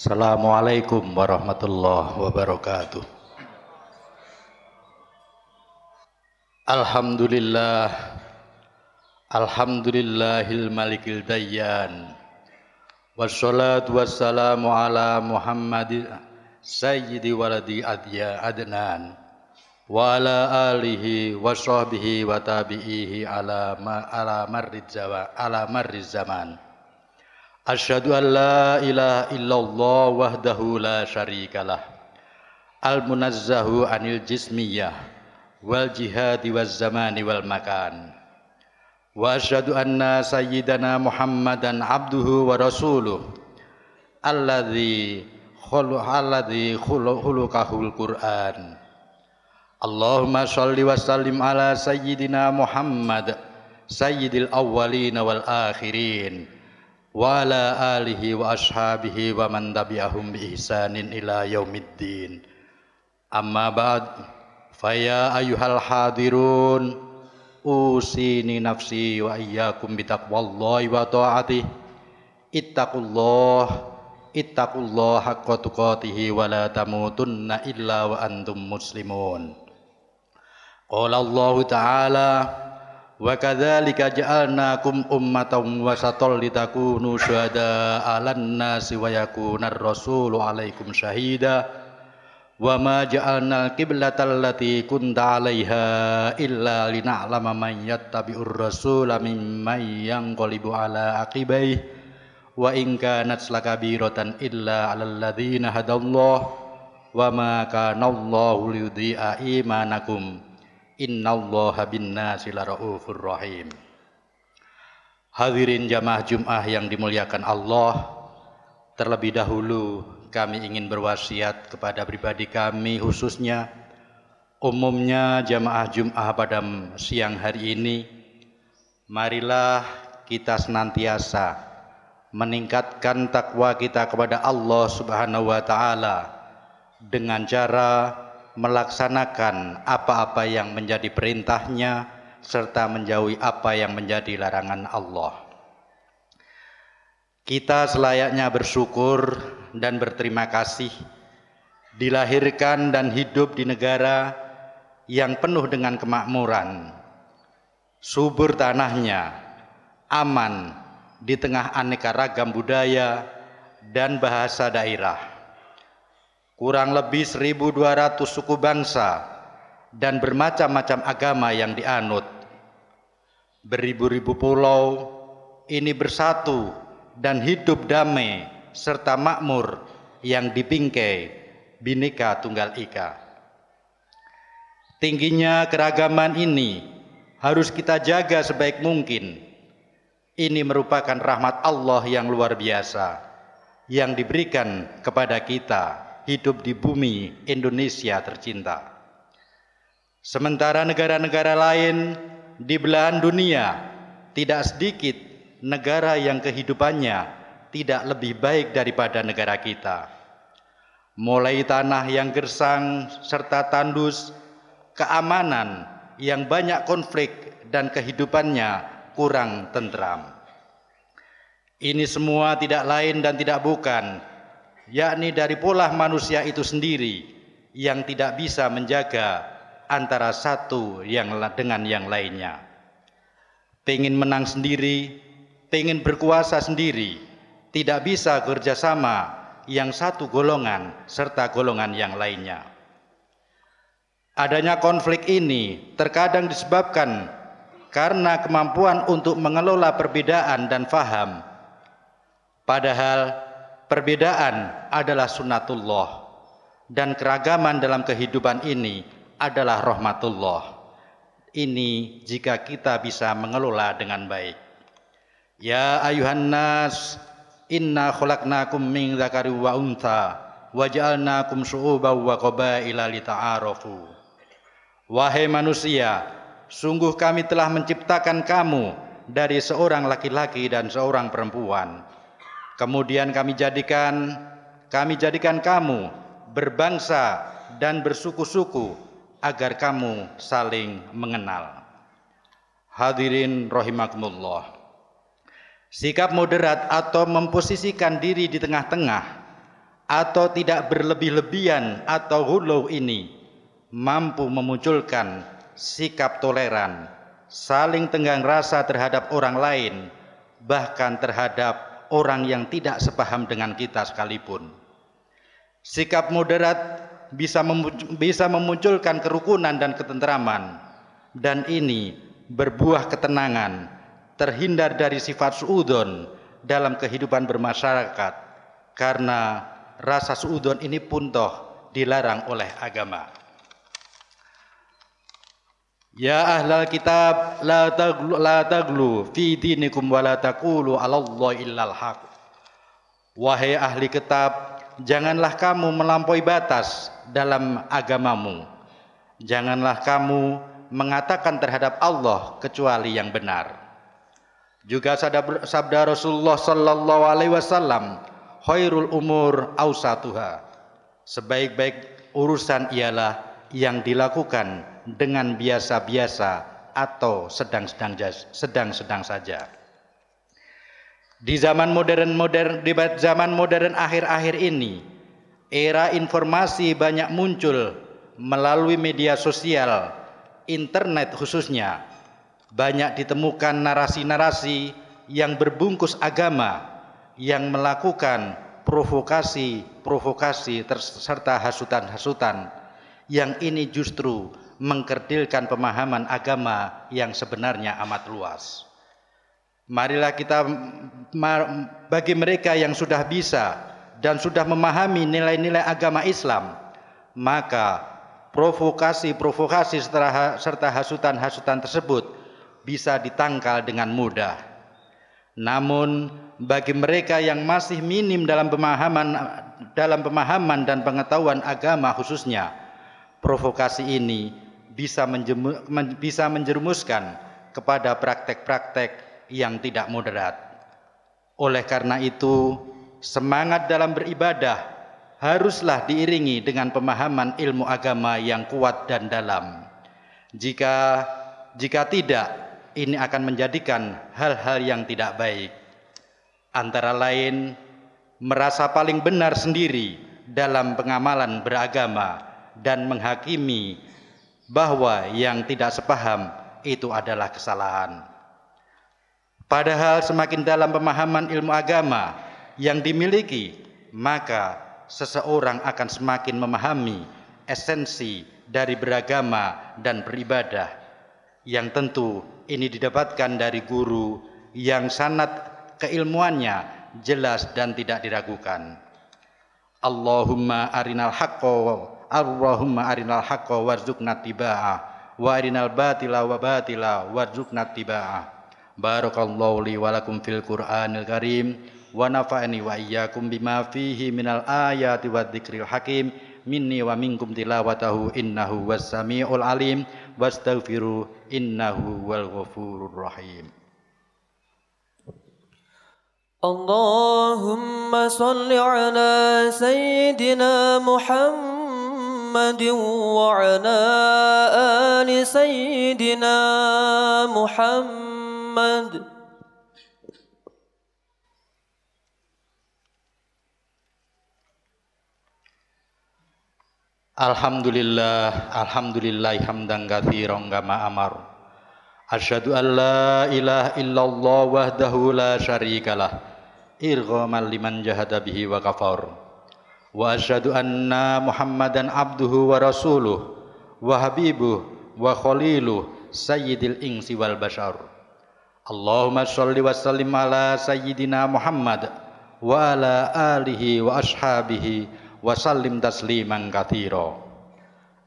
Assalamualaikum warahmatullahi wabarakatuh. Alhamdulillah Alhamdulillahil malikil dayyan Wassalatu wassalamu ala Muhammad Sayyidi waladi adya adnan Wa ala alihi wa sahbihi wa tabi'ihi ala, ma, ala, marrid zaman أشهد أن لا إله إلا الله وحده لا شريك له. المنزه عن الجسمية والجهاد والزمان والمكان. وأشهد أن سيدنا محمدا عبده ورسوله الذي خلق الذي خلقه القرآن. اللهم صل وسلم على سيدنا محمد سيد الأولين والآخرين. Muhammad sayyidil awwalin wal akhirin wa ala alihi wa ashabihi wa man tabi'ahum bi ihsanin ila yaumiddin amma ba'd Faya ayuhal hadirun usini nafsi wa iyyakum bitaqwallahi wa ta'atih ittaqullah ittaqullah haqqa tuqatih wa la tamutunna illa wa kadzalika ja'alnakum ummatan wasatan litakunu syuhada 'alan nasi wa yakunar rasulu 'alaikum syahida. Wa ma ja'alna qiblatal lati kunta 'alaiha illa lina'lama man yattabi'ur rasula mimman yanqalibu 'ala aqibai wa in kanat lakabiratan illa 'alal ladzina hadallah. Wa ma kana Allahu liyudhi'a imanakum innallaha bin-nasi rahim. Hadirin jamaah Jumat yang dimuliakan Allah terlebih dahulu kami ingin berwasiat kepada pribadi kami khususnya umumnya jamaah Jum'ah pada siang hari ini. Marilah kita senantiasa meningkatkan takwa kita kepada Allah Subhanahu wa taala dengan cara melaksanakan apa-apa yang menjadi perintahnya serta menjauhi apa yang menjadi larangan Allah. Kita selayaknya bersyukur dan berterima kasih dilahirkan dan hidup di negara yang penuh dengan kemakmuran, subur tanahnya, aman di tengah aneka ragam budaya dan bahasa daerah. Kurang lebih 1200 suku bangsa dan bermacam-macam agama yang dianut. Beribu-ribu pulau ini bersatu dan hidup damai serta makmur yang dibingkai bineka tunggal ika. Tingginya keragaman ini harus kita jaga sebaik mungkin. Ini merupakan rahmat Allah yang luar biasa yang diberikan kepada kita hidup di bumi Indonesia tercinta. Sementara negara-negara lain di belahan dunia tidak sedikit negara yang kehidupannya tidak lebih baik daripada negara kita. Mulai tanah yang gersang serta tandus, keamanan yang banyak konflik dan kehidupannya kurang tentram. Ini semua tidak lain dan tidak bukan, yakni dari pola manusia itu sendiri yang tidak bisa menjaga antara satu yang dengan yang lainnya. Pengen menang sendiri, pengen berkuasa sendiri, tidak bisa kerjasama yang satu golongan serta golongan yang lainnya. Adanya konflik ini terkadang disebabkan karena kemampuan untuk mengelola perbedaan dan faham. Padahal perbedaan adalah sunnatullah dan keragaman dalam kehidupan ini adalah rahmatullah. Ini jika kita bisa mengelola dengan baik. Ya ayuhan nas inna khalaqnakum min dzakari wa untha wa wa qabaila. Wahai manusia, sungguh kami telah menciptakan kamu dari seorang laki-laki dan seorang perempuan. Kemudian kami jadikan kami jadikan kamu berbangsa dan bersuku-suku agar kamu saling mengenal. Hadirin rahimakumullah. Sikap moderat atau memposisikan diri di tengah-tengah atau tidak berlebih-lebihan atau hulu ini mampu memunculkan sikap toleran, saling tenggang rasa terhadap orang lain, bahkan terhadap orang yang tidak sepaham dengan kita sekalipun. Sikap moderat bisa bisa memunculkan kerukunan dan ketentraman dan ini berbuah ketenangan, terhindar dari sifat suudon dalam kehidupan bermasyarakat karena rasa suudon ini pun toh dilarang oleh agama. Ya ahlal kitab la taglu la taglu fi dinikum wa la taqulu 'ala Allah illal haq. Wahai ahli kitab, janganlah kamu melampaui batas dalam agamamu. Janganlah kamu mengatakan terhadap Allah kecuali yang benar. Juga sabda Rasulullah sallallahu alaihi wasallam, khairul umur ausatuha. Sebaik-baik urusan ialah yang dilakukan dengan biasa-biasa atau sedang-sedang sedang-sedang saja. Di zaman modern modern di zaman modern akhir-akhir ini, era informasi banyak muncul melalui media sosial, internet khususnya. Banyak ditemukan narasi-narasi yang berbungkus agama yang melakukan provokasi-provokasi serta hasutan-hasutan yang ini justru mengkerdilkan pemahaman agama yang sebenarnya amat luas. Marilah kita bagi mereka yang sudah bisa dan sudah memahami nilai-nilai agama Islam, maka provokasi-provokasi serta hasutan-hasutan tersebut bisa ditangkal dengan mudah. Namun bagi mereka yang masih minim dalam pemahaman dalam pemahaman dan pengetahuan agama khususnya, provokasi ini bisa, menjemu, bisa menjerumuskan kepada praktek-praktek yang tidak moderat. Oleh karena itu, semangat dalam beribadah haruslah diiringi dengan pemahaman ilmu agama yang kuat dan dalam. Jika jika tidak, ini akan menjadikan hal-hal yang tidak baik. Antara lain, merasa paling benar sendiri dalam pengamalan beragama dan menghakimi bahwa yang tidak sepaham itu adalah kesalahan. Padahal semakin dalam pemahaman ilmu agama yang dimiliki, maka seseorang akan semakin memahami esensi dari beragama dan beribadah yang tentu ini didapatkan dari guru yang sanat keilmuannya jelas dan tidak diragukan. Allahumma arinal haqqo Allahumma arinal haqqo warzuqna tibaa wa arinal batila wa batila warzuqna tibaa. Barakallahu li wa lakum fil Qur'anil Karim wa nafa'ani wa iyyakum bima fihi minal ayati wadh-dhikril hakim minni wa minkum tilawatahu innahu was samiul alim wastaghfiru innahu wal ghafurur rahim اللهم صل على سيدنا محمد محمد وعلى آل سيدنا محمد. الحمد لله الحمد لله حمدا كثيرا كما أمر أشهد أن لا إله إلا الله وحده لا شريك له إرغاما لمن جهد به وغفر Wa asyhadu anna Muhammadan abduhu wa rasuluh wa habibuh wa khaliluh sayyidil insi wal bashar. Allahumma shalli wa sallim ala sayyidina Muhammad wa ala alihi wa ashabihi wa sallim tasliman katsira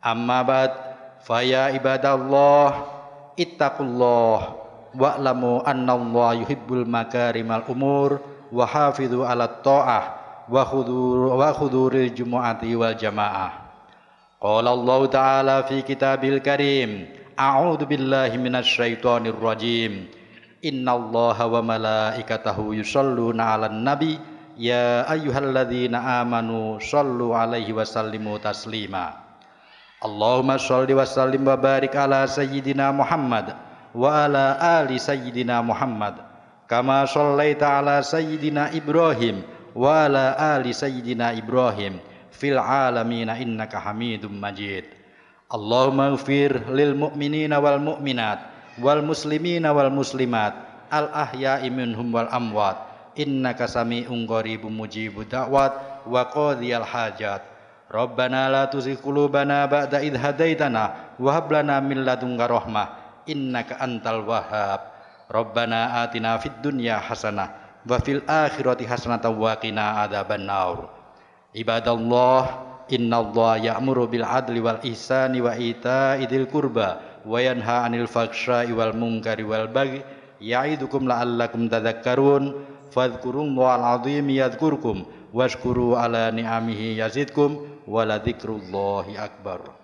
amma ba'd faya ibadallah ittaqullah wa'lamu annallaha yuhibbul makarimal umur wa wa khudur wa khuduril jumu'ati wal jamaah. Qala Allah ta'ala fi kitabil karim a'udzu billahi minasy syaithanir rajim. Innallaha wa malaikatahu yusholluna 'alan nabi. Ya ayyuhalladzina amanu sallu alaihi wasallimu taslima. Allahumma salli wa sallim wa barik ala sayyidina Muhammad wa ala ali sayyidina Muhammad. Kama sallaita ala sayyidina Ibrahim wa ala ali sayyidina Ibrahim fil alamin innaka Hamidum Majid. Allahumma ighfir lil mu'minina wal mu'minat wal muslimina wal muslimat al ahya'i minhum wal amwat innaka sami'un qaribun mujibud da'wat wa qadhiyal hajat Rabbana la tuzigh qulubana ba'da idh hadaitana wa hab lana min ladunka rahmah innaka antal wahhab. Rabbana atina fid dunya hasanah wa fil akhirati hasanah wa qina adzaban nar. Ibadallah innallaha ya'muru bil adli wal ihsani wa ita'i dzil qurba wa yanha 'anil fahsya'i wal munkari wal baghi. Ya'idukum la'allakum tadhakkarun. Fadhkurullaha al-'azim yadhkurkum. Washkuru ala ni'amihi yazidkum. Wala dzikrullahi akbar